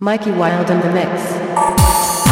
Mikey Wild in the mix.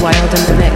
wild and the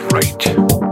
right.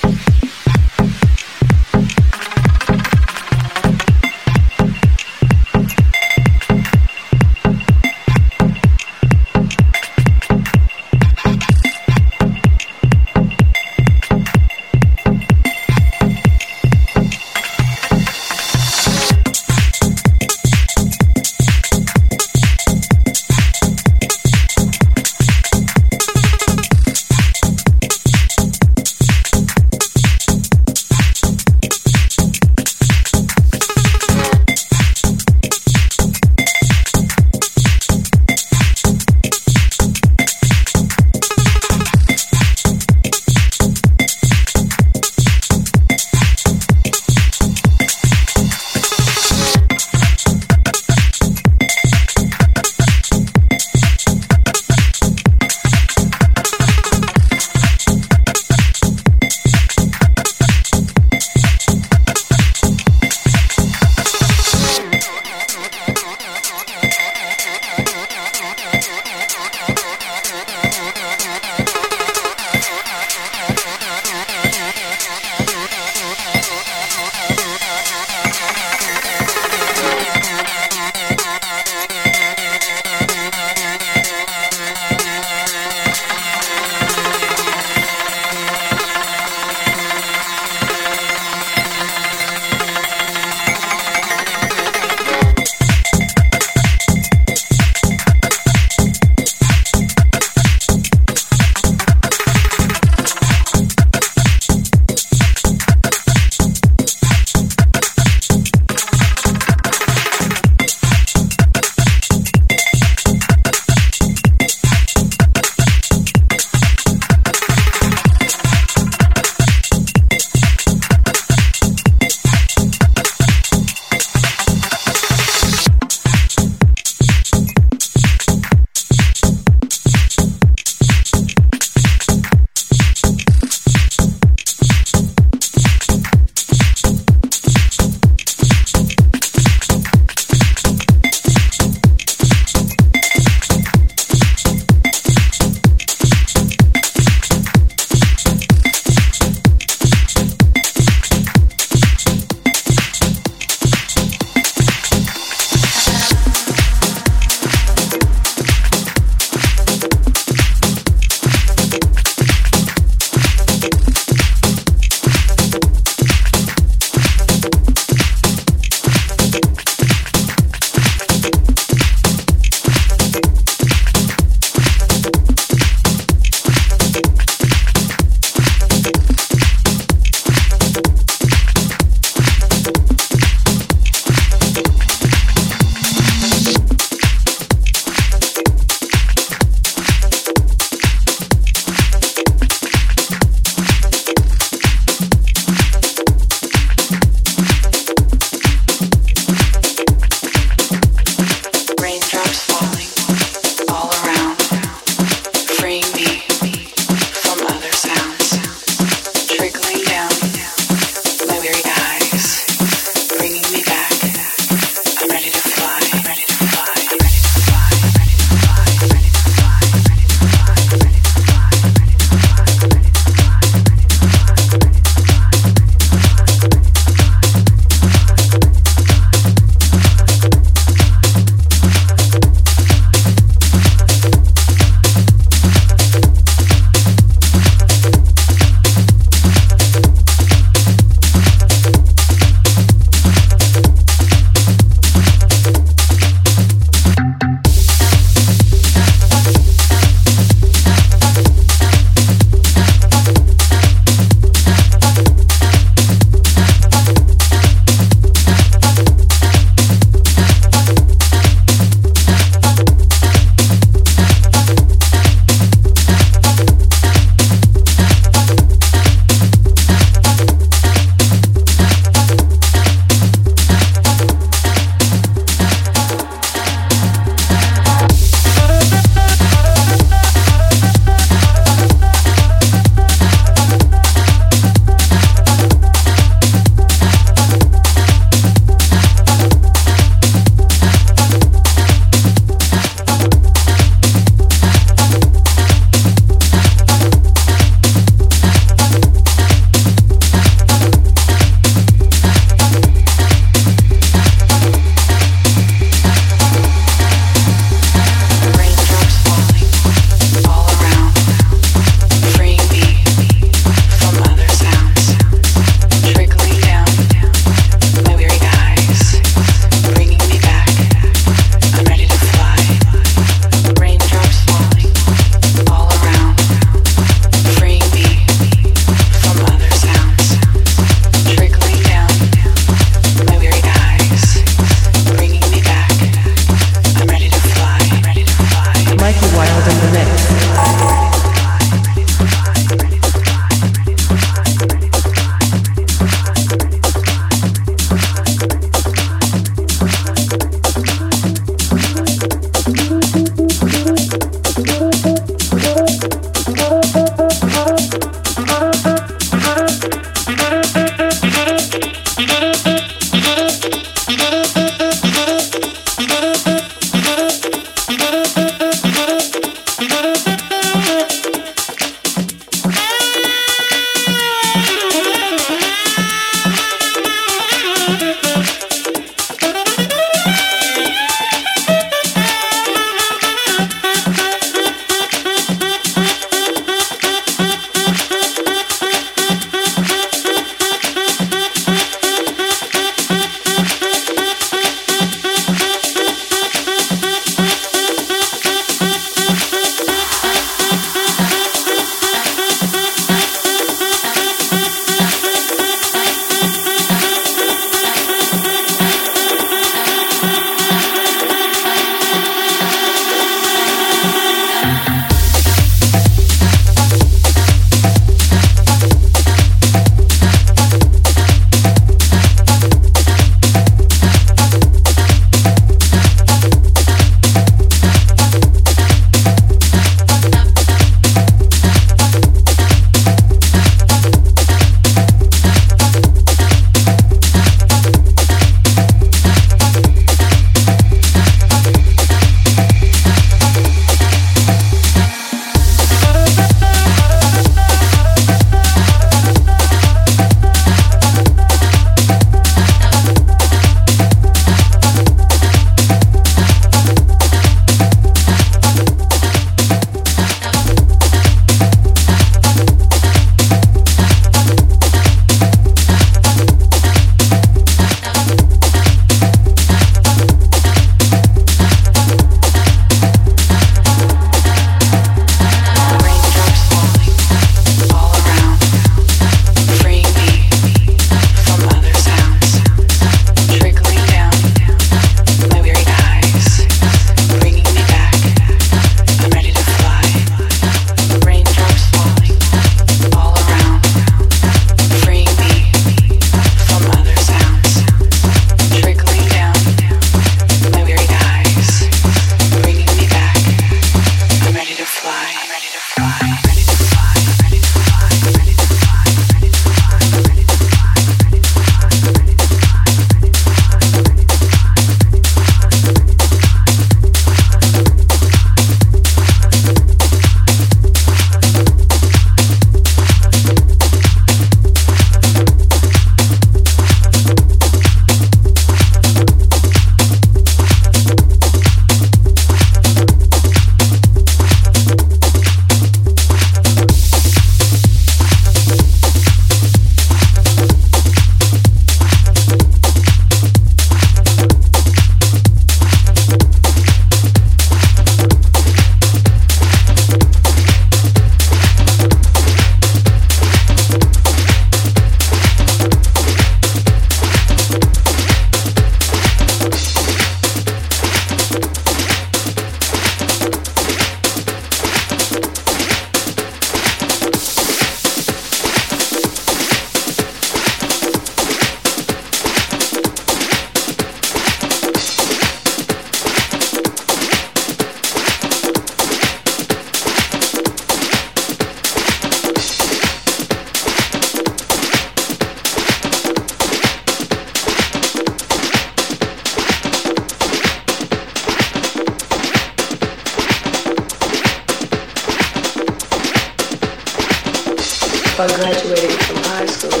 I graduated from high school,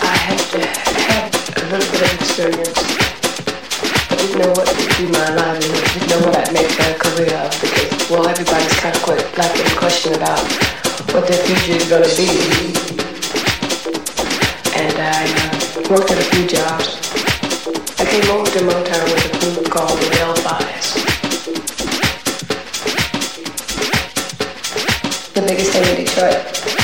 I had to have a little bit of experience. I didn't know what to do my livelihood. I didn't know what I'd make my career of because, well, everybody's kind of quite like in question about what their future is going to be. And I uh, worked at a few jobs. I came over to Motown with a group called the Delphi's. the biggest thing in Detroit.